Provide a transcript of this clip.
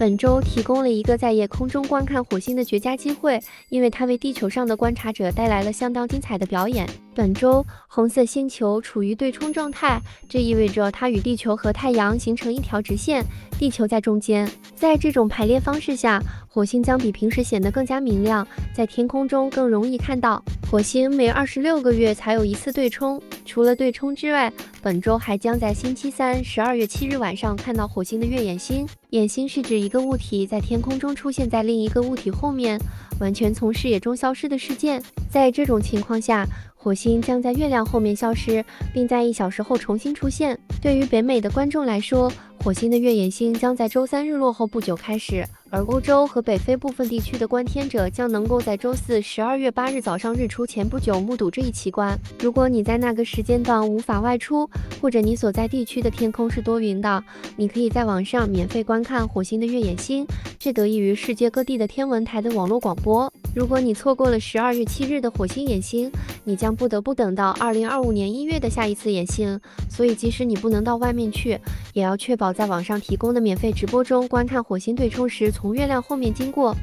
本周提供了一个在夜空中观看火星的绝佳机会，因为它为地球上的观察者带来了相当精彩的表演。本周红色星球处于对冲状态，这意味着它与地球和太阳形成一条直线，地球在中间。在这种排列方式下，火星将比平时显得更加明亮，在天空中更容易看到。火星每二十六个月才有一次对冲，除了对冲之外，本周还将在星期三，十二月七日晚上看到火星的月掩星。掩星是指一个物体在天空中出现在另一个物体后面，完全从视野中消失的事件。在这种情况下，火星将在月亮后面消失，并在一小时后重新出现。对于北美的观众来说，火星的月掩星将在周三日落后不久开始，而欧洲和北非部分地区的观天者将能够在周四十二月八日早上日出前不久目睹这一奇观。如果你在那个时间段无法外出，或者你所在地区的天空是多云的，你可以在网上免费观看火星的月掩星，这得益于世界各地的天文台的网络广播。如果你错过了十二月七日的火星演星，你将不得不等到二零二五年一月的下一次演星。所以，即使你不能到外面去，也要确保在网上提供的免费直播中观看火星对冲时从月亮后面经过。